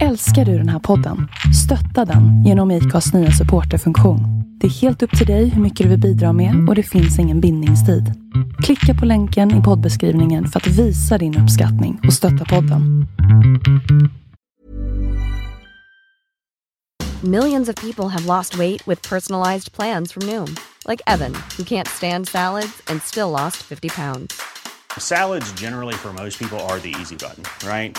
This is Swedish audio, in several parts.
Älskar du den här podden? Stötta den genom IKAs nya supporterfunktion. Det är helt upp till dig hur mycket du vill bidra med och det finns ingen bindningstid. Klicka på länken i poddbeskrivningen för att visa din uppskattning och stötta podden. Millions of people have lost weight with personalized plans from Noom, like Evan, who can't stand salads and still lost 50 pounds. Salads, generally, for most people, are the easy button, right?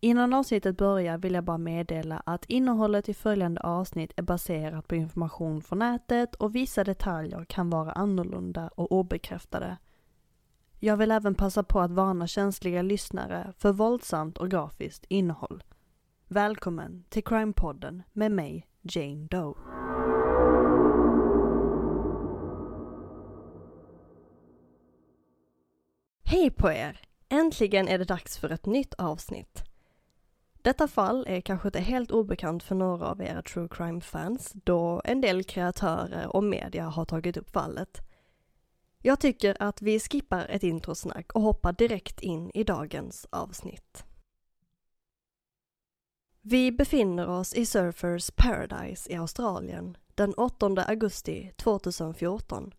Innan avsnittet börjar vill jag bara meddela att innehållet i följande avsnitt är baserat på information från nätet och vissa detaljer kan vara annorlunda och obekräftade. Jag vill även passa på att varna känsliga lyssnare för våldsamt och grafiskt innehåll. Välkommen till Crime-podden med mig, Jane Doe. Hej på er! Äntligen är det dags för ett nytt avsnitt. Detta fall är kanske inte helt obekant för några av era true crime-fans då en del kreatörer och media har tagit upp fallet. Jag tycker att vi skippar ett introsnack och hoppar direkt in i dagens avsnitt. Vi befinner oss i Surfers Paradise i Australien den 8 augusti 2014.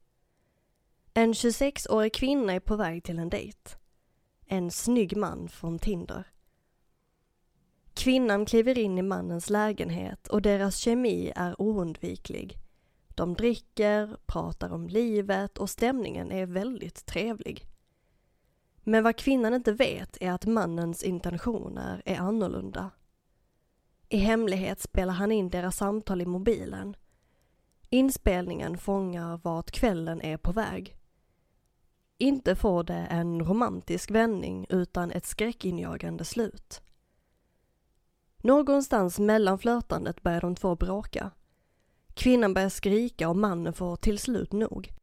En 26-årig kvinna är på väg till en dejt. En snygg man från Tinder. Kvinnan kliver in i mannens lägenhet och deras kemi är oundviklig. De dricker, pratar om livet och stämningen är väldigt trevlig. Men vad kvinnan inte vet är att mannens intentioner är annorlunda. I hemlighet spelar han in deras samtal i mobilen. Inspelningen fångar vart kvällen är på väg. Inte får det en romantisk vändning utan ett skräckinjagande slut. Någonstans mellan flörtandet börjar de två bråka. Kvinnan börjar skrika och mannen får till slut nog.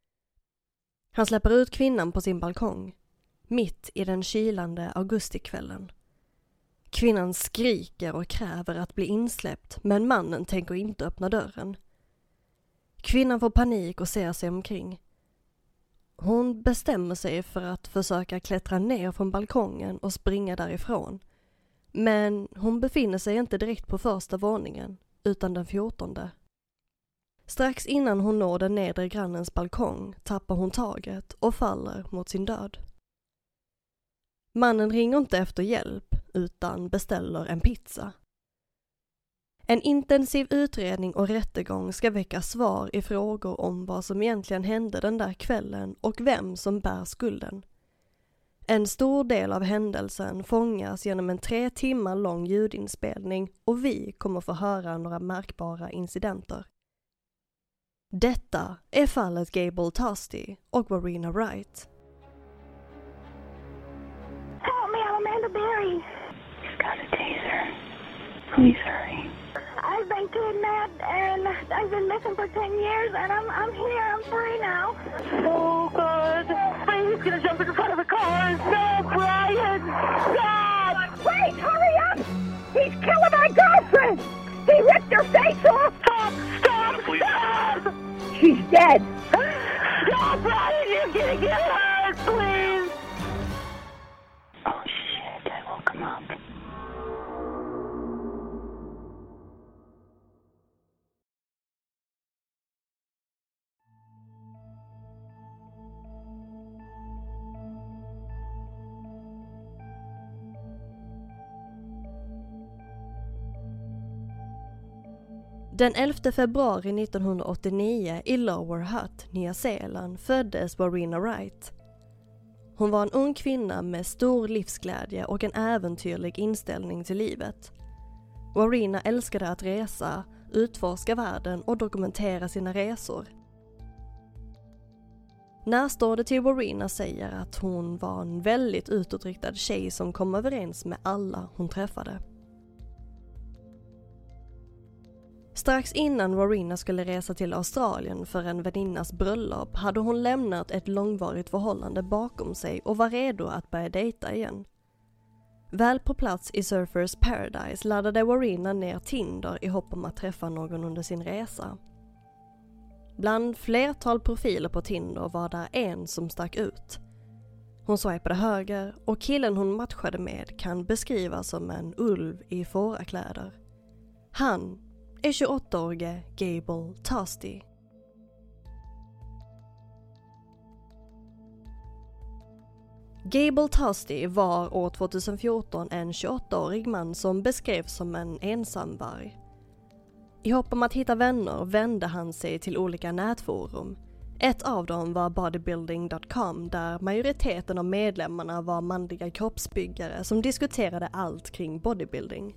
Han släpper ut kvinnan på sin balkong, mitt i den kylande augustikvällen. Kvinnan skriker och kräver att bli insläppt men mannen tänker inte öppna dörren. Kvinnan får panik och ser sig omkring. Hon bestämmer sig för att försöka klättra ner från balkongen och springa därifrån. Men hon befinner sig inte direkt på första våningen, utan den fjortonde. Strax innan hon når den nedre grannens balkong tappar hon taget och faller mot sin död. Mannen ringer inte efter hjälp, utan beställer en pizza. En intensiv utredning och rättegång ska väcka svar i frågor om vad som egentligen hände den där kvällen och vem som bär skulden. En stor del av händelsen fångas genom en tre timmar lång ljudinspelning och vi kommer få höra några märkbara incidenter. Detta är fallet Gable Tusty och Warina Wright. Help me, I'm Amanda Berry. You've got a taser. Please hurry. I've been kidnapped and I've been missing for 10 years and I'm, I'm here, I'm free now. Oh, God. He's gonna jump in front of the car. No, Brian! Stop! Wait, hurry up! He's killing my girlfriend! He ripped her face off! Stop! Stop! Stop! She's dead! Stop, Brian! You're gonna get hurt, please! Oh, Den 11 februari 1989 i Lower Hutt, Nya Zeeland föddes Warina Wright. Hon var en ung kvinna med stor livsglädje och en äventyrlig inställning till livet. Warina älskade att resa, utforska världen och dokumentera sina resor. Närstående till Warina säger att hon var en väldigt utåtriktad tjej som kom överens med alla hon träffade. Strax innan Warina skulle resa till Australien för en väninnas bröllop hade hon lämnat ett långvarigt förhållande bakom sig och var redo att börja dejta igen. Väl på plats i Surfers Paradise laddade Warina ner Tinder i hopp om att träffa någon under sin resa. Bland flertal profiler på Tinder var där en som stack ut. Hon swipade höger och killen hon matchade med kan beskrivas som en ulv i fårakläder. Han är 28-årige Gable Tasty. Gable Tasty var år 2014 en 28-årig man som beskrevs som en ensamvarg. I hopp om att hitta vänner vände han sig till olika nätforum. Ett av dem var bodybuilding.com där majoriteten av medlemmarna var manliga kroppsbyggare som diskuterade allt kring bodybuilding.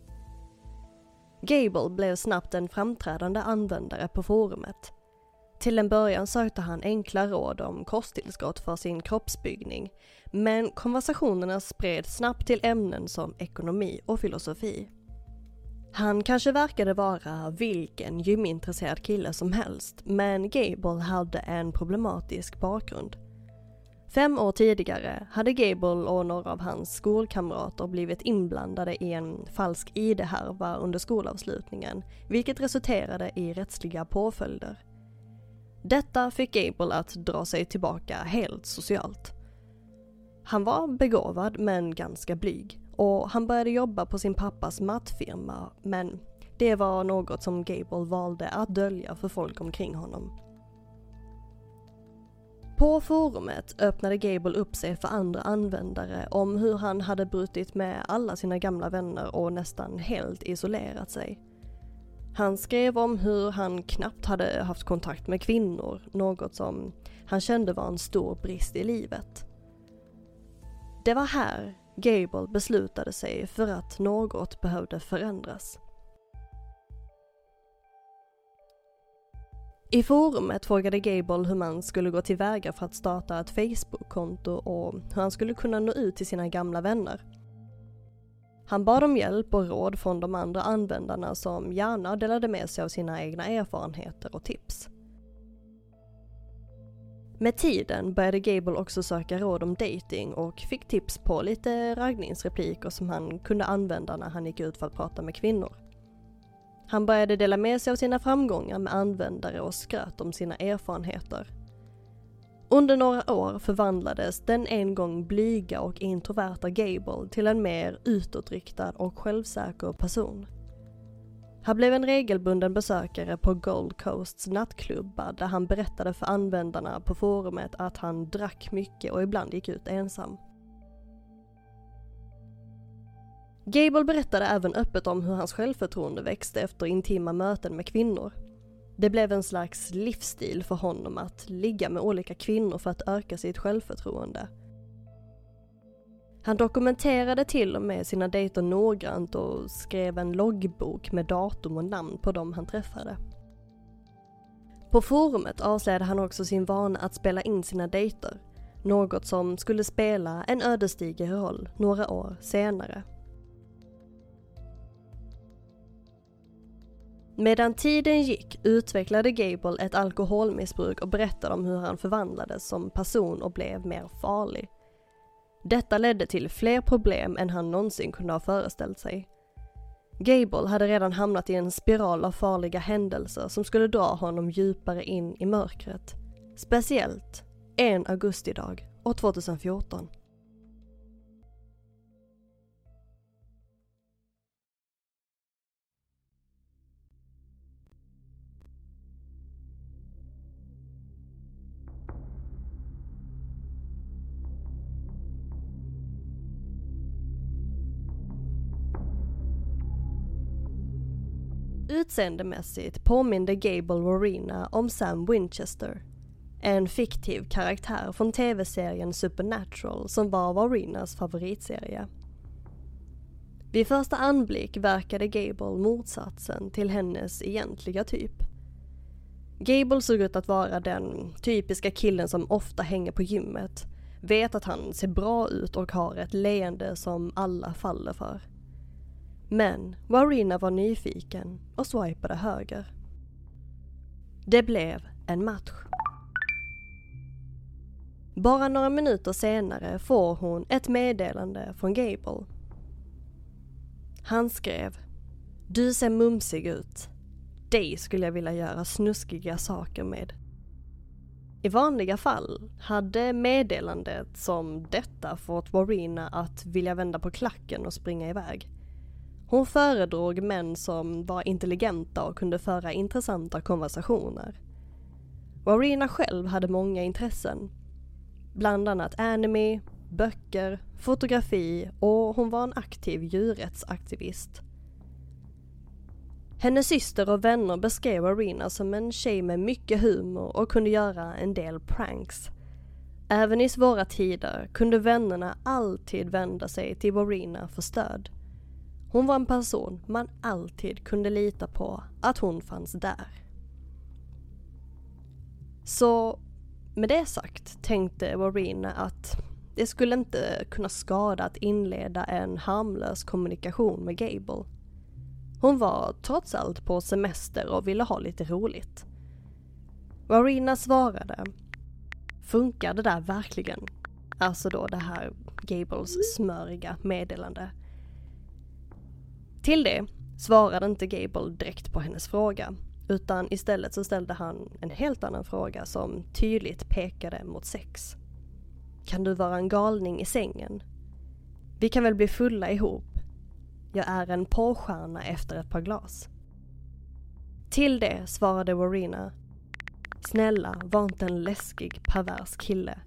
Gable blev snabbt en framträdande användare på forumet. Till en början sökte han enkla råd om kosttillskott för sin kroppsbyggning, men konversationerna spreds snabbt till ämnen som ekonomi och filosofi. Han kanske verkade vara vilken gymintresserad kille som helst, men Gable hade en problematisk bakgrund. Fem år tidigare hade Gable och några av hans skolkamrater blivit inblandade i en falsk ID-härva under skolavslutningen, vilket resulterade i rättsliga påföljder. Detta fick Gable att dra sig tillbaka helt socialt. Han var begåvad men ganska blyg och han började jobba på sin pappas mattfirma men det var något som Gable valde att dölja för folk omkring honom. På forumet öppnade Gable upp sig för andra användare om hur han hade brutit med alla sina gamla vänner och nästan helt isolerat sig. Han skrev om hur han knappt hade haft kontakt med kvinnor, något som han kände var en stor brist i livet. Det var här Gable beslutade sig för att något behövde förändras. I forumet frågade Gable hur man skulle gå tillväga för att starta ett Facebook-konto och hur han skulle kunna nå ut till sina gamla vänner. Han bad om hjälp och råd från de andra användarna som gärna delade med sig av sina egna erfarenheter och tips. Med tiden började Gable också söka råd om dating och fick tips på lite raggningsrepliker som han kunde använda när han gick ut för att prata med kvinnor. Han började dela med sig av sina framgångar med användare och skröt om sina erfarenheter. Under några år förvandlades den en gång blyga och introverta Gable till en mer utåtriktad och självsäker person. Han blev en regelbunden besökare på Gold Coasts nattklubbar där han berättade för användarna på forumet att han drack mycket och ibland gick ut ensam. Gable berättade även öppet om hur hans självförtroende växte efter intima möten med kvinnor. Det blev en slags livsstil för honom att ligga med olika kvinnor för att öka sitt självförtroende. Han dokumenterade till och med sina dejter noggrant och skrev en loggbok med datum och namn på dem han träffade. På forumet avslöjade han också sin vana att spela in sina dejter, något som skulle spela en ödesdiger roll några år senare. Medan tiden gick utvecklade Gable ett alkoholmissbruk och berättade om hur han förvandlades som person och blev mer farlig. Detta ledde till fler problem än han någonsin kunde ha föreställt sig. Gable hade redan hamnat i en spiral av farliga händelser som skulle dra honom djupare in i mörkret. Speciellt en augustidag år 2014. Utseendemässigt påminde Gable Warina om Sam Winchester. En fiktiv karaktär från tv-serien Supernatural som var Warinas favoritserie. Vid första anblick verkade Gable motsatsen till hennes egentliga typ. Gable såg ut att vara den typiska killen som ofta hänger på gymmet, vet att han ser bra ut och har ett leende som alla faller för. Men Warina var nyfiken och swipade höger. Det blev en match. Bara några minuter senare får hon ett meddelande från Gable. Han skrev Du ser mumsig ut. Dig skulle jag vilja göra snuskiga saker med. I vanliga fall hade meddelandet som detta fått Warina att vilja vända på klacken och springa iväg. Hon föredrog män som var intelligenta och kunde föra intressanta konversationer. Warina själv hade många intressen. Bland annat anime, böcker, fotografi och hon var en aktiv djurrättsaktivist. Hennes syster och vänner beskrev Arena som en tjej med mycket humor och kunde göra en del pranks. Även i svåra tider kunde vännerna alltid vända sig till Warina för stöd. Hon var en person man alltid kunde lita på att hon fanns där. Så med det sagt tänkte Warina att det skulle inte kunna skada att inleda en harmlös kommunikation med Gable. Hon var trots allt på semester och ville ha lite roligt. Warina svarade Funkar det där verkligen? Alltså då det här Gables smöriga meddelande. Till det svarade inte Gable direkt på hennes fråga utan istället så ställde han en helt annan fråga som tydligt pekade mot sex. Kan du vara en galning i sängen? Vi kan väl bli fulla ihop? Jag är en porrstjärna efter ett par glas. Till det svarade Warina Snälla, var inte en läskig pervers kille.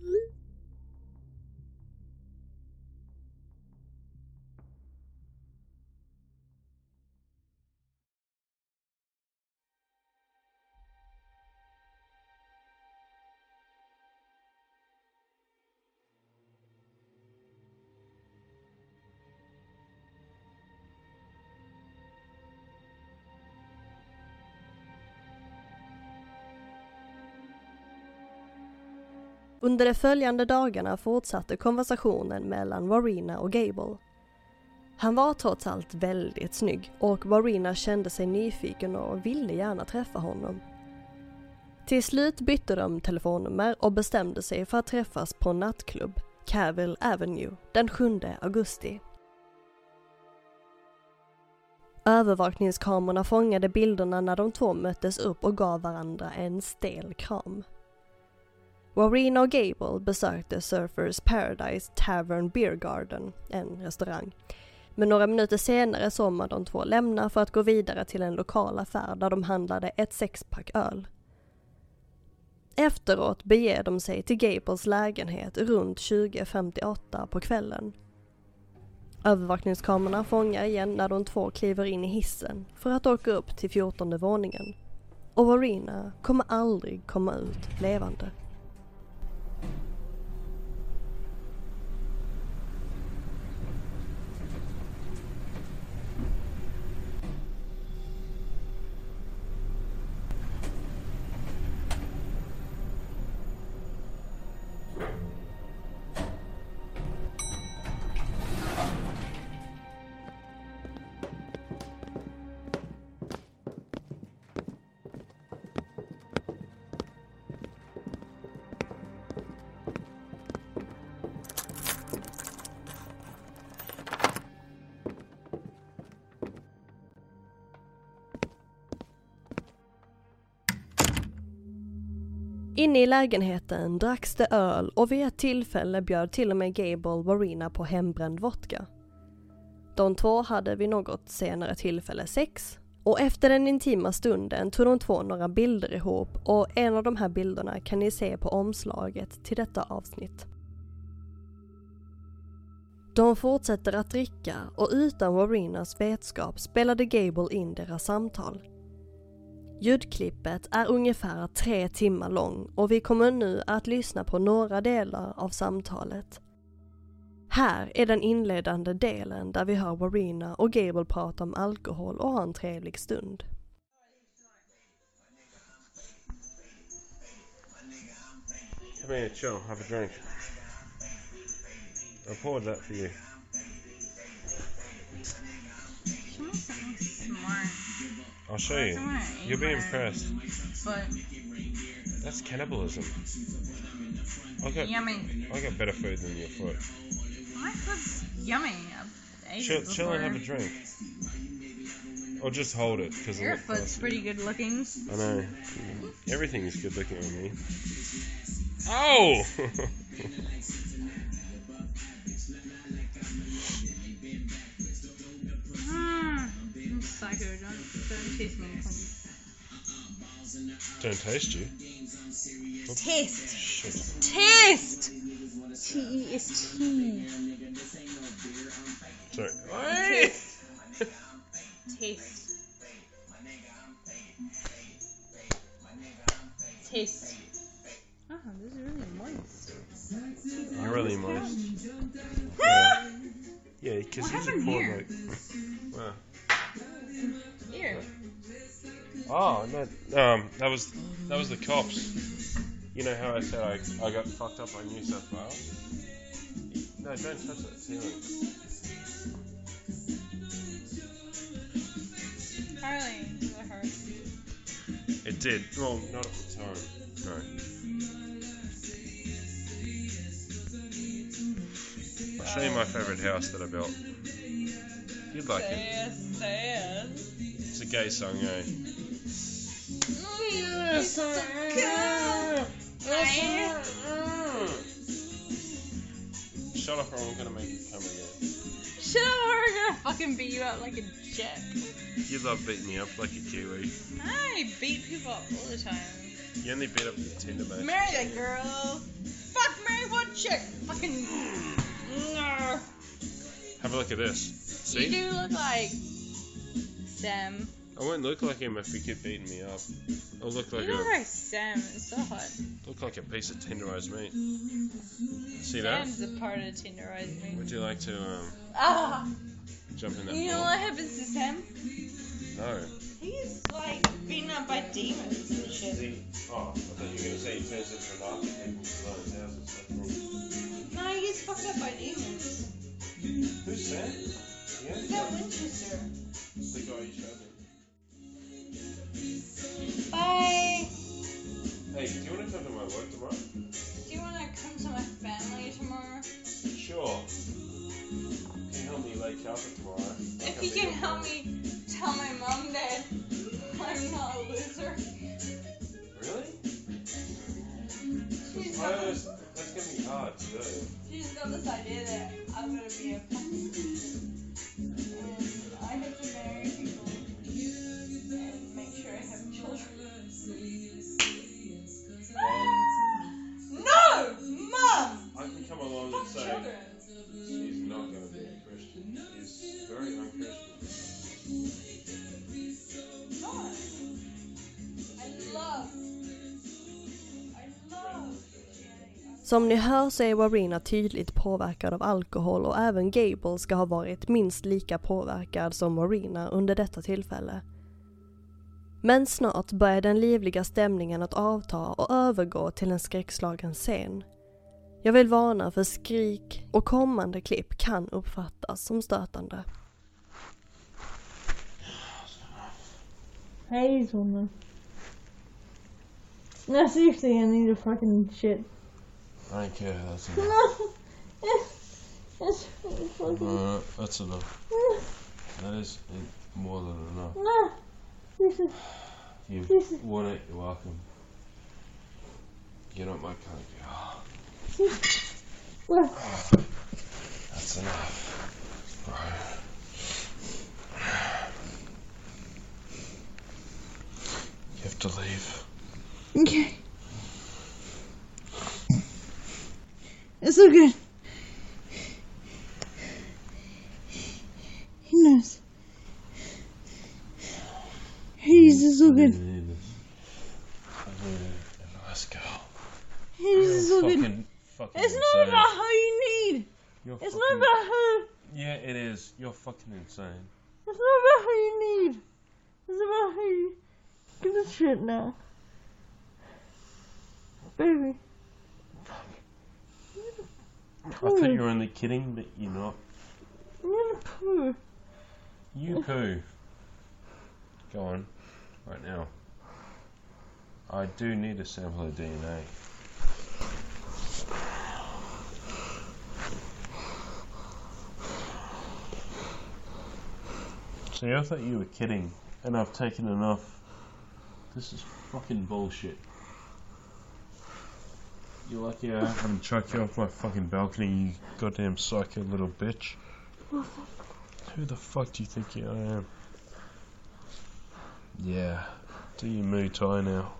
Under de följande dagarna fortsatte konversationen mellan Warina och Gable. Han var trots allt väldigt snygg och Warina kände sig nyfiken och ville gärna träffa honom. Till slut bytte de telefonnummer och bestämde sig för att träffas på en nattklubb, Cavill Avenue, den 7 augusti. Övervakningskamerorna fångade bilderna när de två möttes upp och gav varandra en stel kram. Warina och Gable besökte Surfers Paradise Tavern Beer Garden, en restaurang. Men några minuter senare såg man de två lämna för att gå vidare till en lokal affär där de handlade ett sexpack öl. Efteråt beger de sig till Gables lägenhet runt 20.58 på kvällen. Övervakningskamerorna fångar igen när de två kliver in i hissen för att åka upp till 14 våningen. Och Warina kommer aldrig komma ut levande. Inne i lägenheten dracks det öl och vid ett tillfälle bjöd till och med Gable Warina på hembränd vodka. De två hade vid något senare tillfälle sex och efter den intima stunden tog de två några bilder ihop och en av de här bilderna kan ni se på omslaget till detta avsnitt. De fortsätter att dricka och utan Warinas vetskap spelade Gable in deras samtal. Ljudklippet är ungefär tre timmar lång och vi kommer nu att lyssna på några delar av samtalet. Här är den inledande delen där vi hör Warina och Gable prata om alkohol och ha en trevlig stund. Come here, chill, have a drink. I poured that for you. smart. I'll show you. I'm gonna eat You'll be impressed. But That's cannibalism. I got yummy. I got better food than your foot. My foot's yummy. I've ate Chill, it chill and have a drink. Or just hold it because Your foot's pretty good looking. I know. Everything is good looking on me. Oh! psycho. Don't, don't taste me. Don't taste you. Taste. Shit. Taste. T E S T. Sorry. Was that was the cops. You know how I said I, I got fucked up by New South Wales? No, don't touch that ceiling. Harley, does it hurt? It did. Well, not at the time. No. I'll show you my favourite house that I built. You'd like it. Yes, yes. It's a gay song, eh? Yes, Shut up or I'm gonna make you come again. Shut up, or we're gonna fucking beat you up like a jet. You love beating me up like a Kiwi. I beat people up all the time. You only beat up the Tinder mate. Marry that girl. Fuck, marry one chick. Fucking. No. Have a look at this. See? You do look like Sam. I wouldn't look like him if he kept beating me up. I'll look like you look a like Sam. It's so hot. look like a piece of tenderized meat. See that? Sam's a part of tenderized meat. Would you like to um, Ah, jump in that you know pool? what happens to Sam? No. He's like beaten up by demons and shit. Oh, I thought you were gonna say he turns into an army people to his houses. No, he gets fucked up by demons. Who's Sam? Yeah. Is that Winchester? The guy you showed. Bye. Hey, do you want to come to my work tomorrow? Do you want to come to my family tomorrow? Sure. Can you help me lay carpet tomorrow? I'll If you can help me tell my mom that I'm not a loser. Really? She's I got, always, that's gonna be hard to do. she's got this idea that I'm gonna be a saying she's not gonna be a Christian. She's very unchristian. God. I love. I love Som ni hör så är Warina tydligt påverkad av alkohol och även Gable ska ha varit minst lika påverkad som Warina under detta tillfälle. Men snart börjar den livliga stämningen att avta och övergå till en skräckslagen scen. Jag vill varna för skrik och kommande klipp kan uppfattas som stötande. Hey, woman. No, seriously, I need a fucking shit. I care. That's No! enough. It's fucking. Alright, that's enough. That is more than enough. No! This is. You This is- want it, you're welcome. You're not my kind of girl. That's enough. Bro. You have to leave. Okay. It's so good. He knows. He's is so I good. need. I need a nice girl. He's is so good. Fucking, It's not about how you need. You're It's fucking, not about who. Yeah, it is. You're fucking insane. It's not about how you need. It's about who. you. Give this shit now. Baby. I thought you were only kidding, but you're not. I'm gonna poo. You poo. Go on. Right now. I do need a sample of DNA. See, I thought you were kidding, and I've taken enough. This is fucking bullshit. You're lucky I haven't chucked you off my fucking balcony, you goddamn psycho little bitch. Who the fuck do you think I am? Yeah, do your Muay Thai now.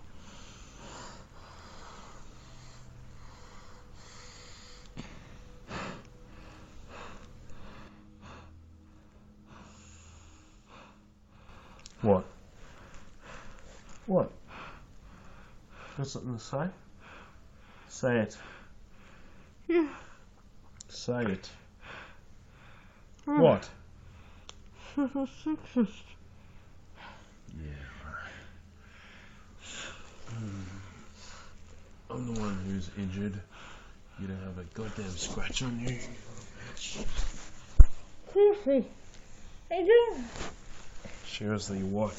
What? What? Got something to say? Say it. Yeah. Say it. Hmm. What? A sexist. Yeah, right. I'm the one who's injured. You don't have a goddamn scratch on you. Seriously. Adrian. Seriously, what?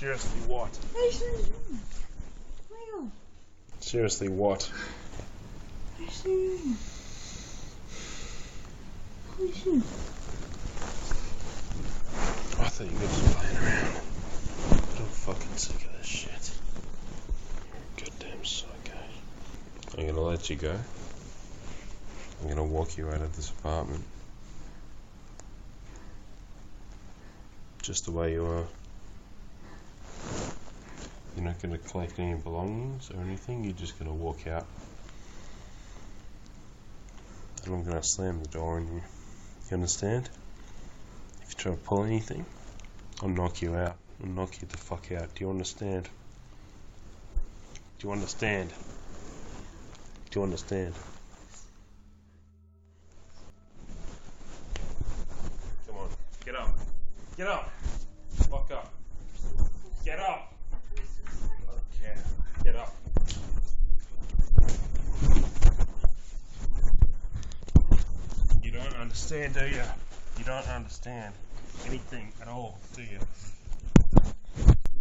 Seriously, what? Seriously, what? I thought you were just playing around. I'm fucking sick of this shit. Goddamn psycho. I'm gonna let you go. I'm gonna walk you out of this apartment. Just the way you are. You're not gonna collect any belongings or anything, you're just gonna walk out. And I'm gonna slam the door on you. You understand? If you try to pull anything, I'll knock you out. I'll knock you the fuck out. Do you understand? Do you understand? Do you understand? Come on, get up. Get up. Fuck up. Get up. Okay, get up. You understand, do you? You don't understand anything at all, do you?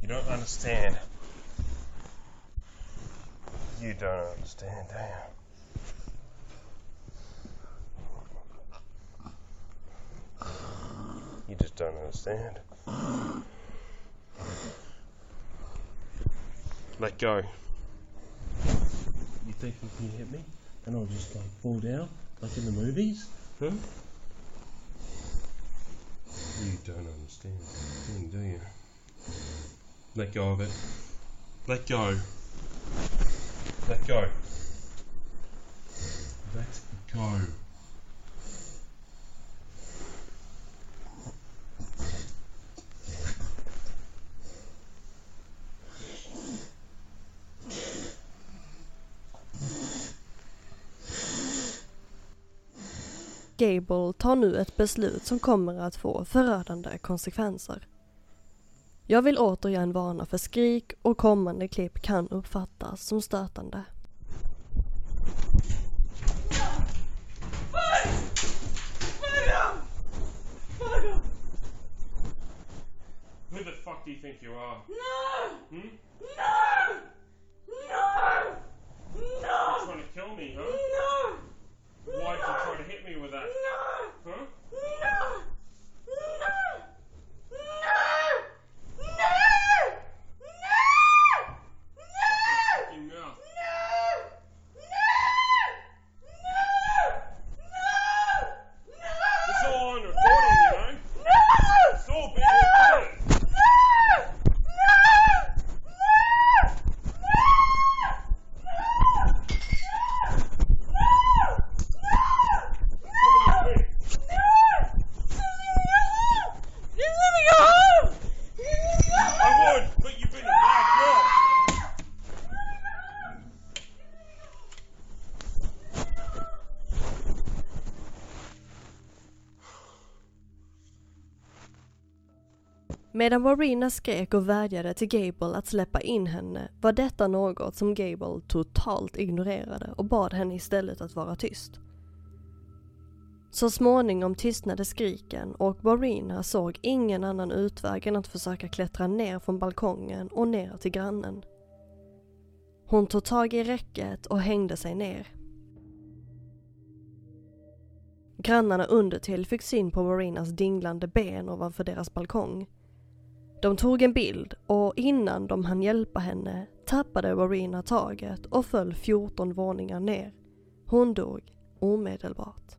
You don't understand. You don't understand, do you? You just don't understand. Let go. You think you can hit me and I'll just like fall down like in the movies? Huh? You don't understand anything, do you? Let go of it. Let go. Let go. Let go. Gable tar nu ett beslut som kommer att få förödande konsekvenser. Jag vill återigen varna för skrik och kommande klipp kan uppfattas som stötande. Who the fuck do you think you are? No! Hmm? No! No! You're No! trying to kill me, huh? No! Medan Warina skrek och vädjade till Gable att släppa in henne var detta något som Gable totalt ignorerade och bad henne istället att vara tyst. Så småningom tystnade skriken och Warina såg ingen annan utväg än att försöka klättra ner från balkongen och ner till grannen. Hon tog tag i räcket och hängde sig ner. Grannarna undertill fick syn på Warinas dinglande ben ovanför deras balkong. De tog en bild och innan de hann hjälpa henne tappade Warina taget och föll 14 våningar ner. Hon dog omedelbart.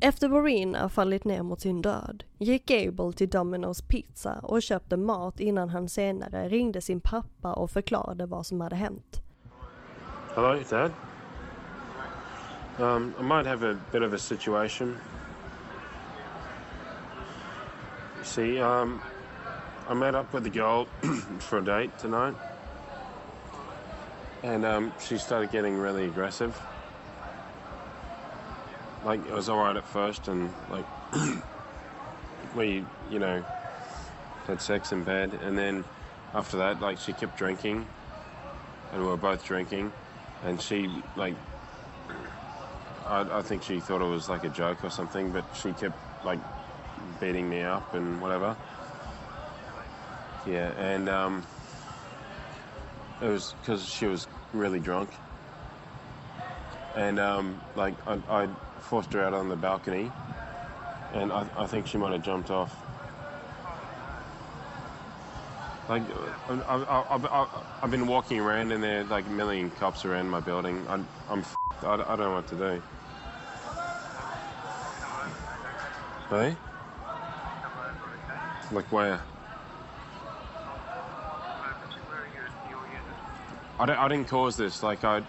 Efter Marina fallit ner mot sin död gick Gable till Domino's Pizza och köpte mat innan han senare ringde sin pappa och förklarade vad som hade hänt. Hello, Dad. Um, I might have a bit of a situation. You see, um, I met up with a girl for a date tonight, and um, she started getting really aggressive. Like it was all right at first, and like we, you know, had sex in bed, and then after that, like she kept drinking, and we were both drinking, and she like I, I think she thought it was like a joke or something, but she kept like beating me up and whatever. Yeah, and um, it was because she was really drunk, and um, like I, I forced her out on the balcony, and I, I think she might have jumped off. Like I, I, I, I, I've been walking around and there are like a million cops around my building. I'm, I'm f***ed. I, I don't know what to do. Hey? Like where? I, I didn't cause this. Like I,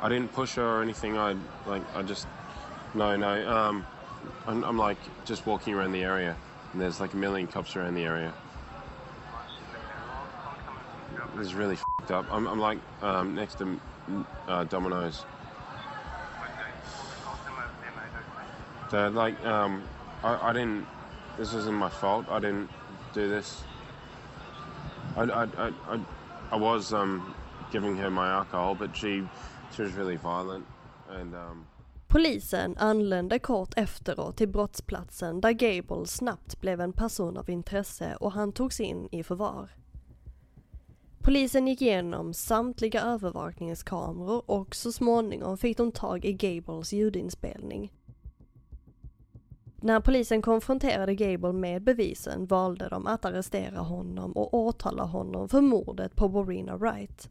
I didn't push her or anything. I like I just no no. Um, I'm, I'm like just walking around the area, and there's like a million cops around the area. This is really f***ed up. I'm, I'm like um, next to uh, Domino's. Like um, I, I didn't. This isn't my fault. I didn't do this. I, I, I, I, I was um, giving her my alcohol, but she, she was really violent, and um, Polisen anlände kort efteråt till brottsplatsen där Gable snabbt blev en person av intresse och han togs in i förvar. Polisen gick igenom samtliga övervakningskameror och så småningom fick de tag i Gables ljudinspelning. När polisen konfronterade Gable med bevisen valde de att arrestera honom och åtala honom för mordet på Borina Wright.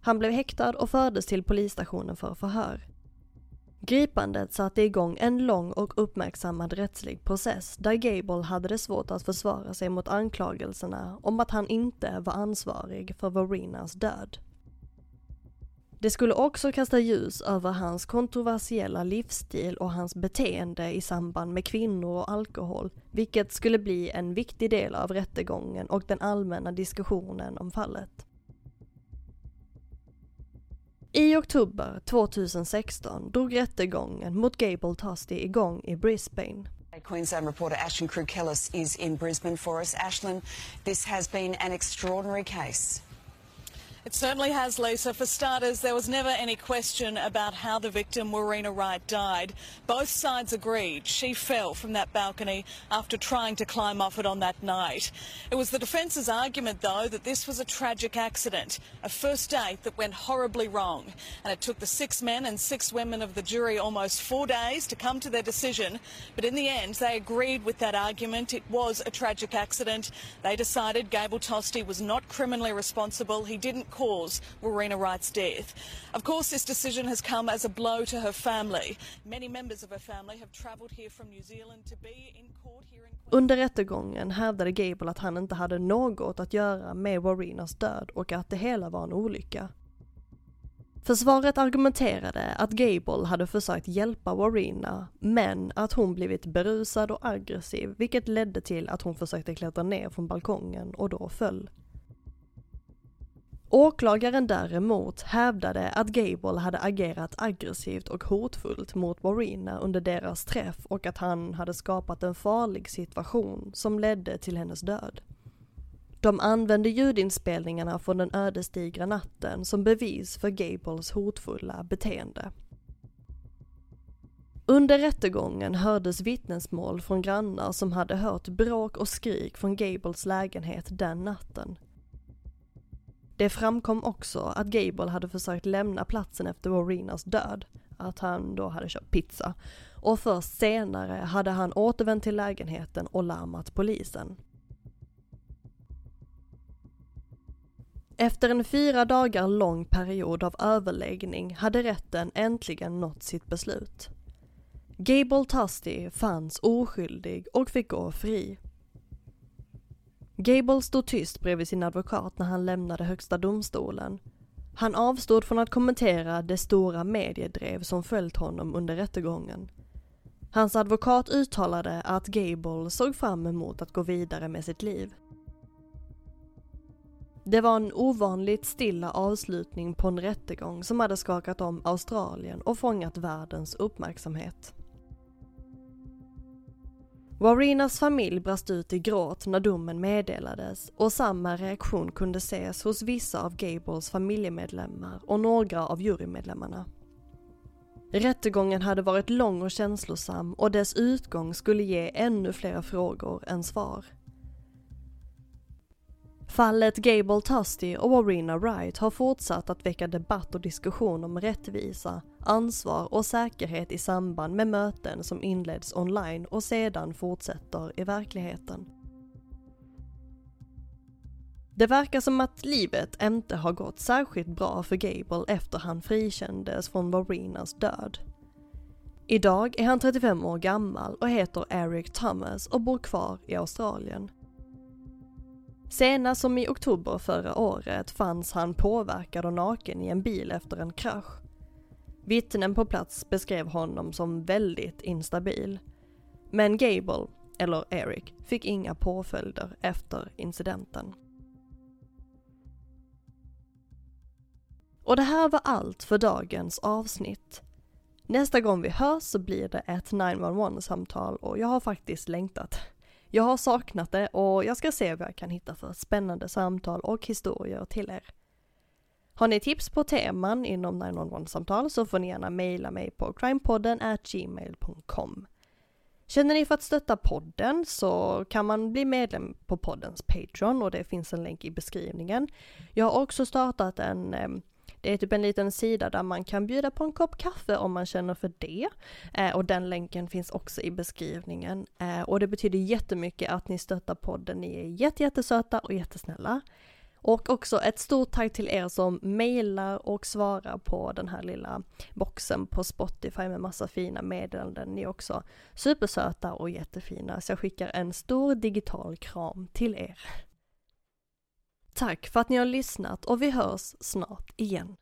Han blev häktad och fördes till polisstationen för förhör. Gripandet satte igång en lång och uppmärksammad rättslig process där Gable hade det svårt att försvara sig mot anklagelserna om att han inte var ansvarig för Varinas död. Det skulle också kasta ljus över hans kontroversiella livsstil och hans beteende i samband med kvinnor och alkohol, vilket skulle bli en viktig del av rättegången och den allmänna diskussionen om fallet. I oktober 2016 drog rättegången mot Gable Tosti igång i Brisbane. Queensland reporter Ashlyn Krugkellis is in Brisbane for us. Ashlyn, this has been an extraordinary case. It certainly has, Lisa. For starters, there was never any question about how the victim, Warina Wright, died. Both sides agreed she fell from that balcony after trying to climb off it on that night. It was the defence's argument, though, that this was a tragic accident, a first date that went horribly wrong. And it took the six men and six women of the jury almost four days to come to their decision. But in the end, they agreed with that argument. It was a tragic accident. They decided Gable Tosti was not criminally responsible. He didn't cause Warina Wright's death. Of course, this decision has come as a blow to her family. Many members of her family have travelled here from New Zealand to be in court here in Under rättegången hävdade Gable att han inte hade något att göra med Warinas död och att det hela var en olycka. Försvaret argumenterade att Gable hade försökt hjälpa Warina, men att hon blivit berusad och aggressiv, vilket ledde till att hon försökte klättra ner från balkongen och då föll. Åklagaren däremot hävdade att Gable hade agerat aggressivt och hotfullt mot Warina under deras träff och att han hade skapat en farlig situation som ledde till hennes död. De använde ljudinspelningarna från den ödesdigra natten som bevis för Gables hotfulla beteende. Under rättegången hördes vittnesmål från grannar som hade hört bråk och skrik från Gables lägenhet den natten. Det framkom också att Gable hade försökt lämna platsen efter Warinas död, att han då hade köpt pizza, och först senare hade han återvänt till lägenheten och larmat polisen. Efter en fyra dagar lång period av överläggning hade rätten äntligen nått sitt beslut. Gable Tusty fanns oskyldig och fick gå fri. Gable stod tyst bredvid sin advokat när han lämnade högsta domstolen. Han avstod från att kommentera det stora mediedrev som följt honom under rättegången. Hans advokat uttalade att Gable såg fram emot att gå vidare med sitt liv. Det var en ovanligt stilla avslutning på en rättegång som hade skakat om Australien och fångat världens uppmärksamhet. Warinas familj brast ut i gråt när domen meddelades och samma reaktion kunde ses hos vissa av Gables familjemedlemmar och några av jurymedlemmarna. Rättegången hade varit lång och känslosam och dess utgång skulle ge ännu fler frågor än svar. Fallet Gable Tusty och Warina Wright har fortsatt att väcka debatt och diskussion om rättvisa, ansvar och säkerhet i samband med möten som inleds online och sedan fortsätter i verkligheten. Det verkar som att livet inte har gått särskilt bra för Gable efter han frikändes från Warinas död. Idag är han 35 år gammal och heter Eric Thomas och bor kvar i Australien. Senast som i oktober förra året fanns han påverkad och naken i en bil efter en krasch. Vittnen på plats beskrev honom som väldigt instabil. Men Gable, eller Eric, fick inga påföljder efter incidenten. Och det här var allt för dagens avsnitt. Nästa gång vi hörs så blir det ett 911-samtal och jag har faktiskt längtat. Jag har saknat det och jag ska se vad jag kan hitta för spännande samtal och historier till er. Har ni tips på teman inom 911-samtal så får ni gärna mejla mig på crimepodden gmail.com. Känner ni för att stötta podden så kan man bli medlem på poddens Patreon och det finns en länk i beskrivningen. Jag har också startat en det är typ en liten sida där man kan bjuda på en kopp kaffe om man känner för det. Eh, och den länken finns också i beskrivningen. Eh, och det betyder jättemycket att ni stöttar podden. Ni är jätte, jättesöta och jättesnälla. Och också ett stort tack till er som mejlar och svarar på den här lilla boxen på Spotify med massa fina meddelanden. Ni är också supersöta och jättefina. Så jag skickar en stor digital kram till er. Tack för att ni har lyssnat och vi hörs snart igen.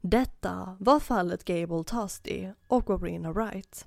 Detta var fallet Gable Tusty och Warina Wright.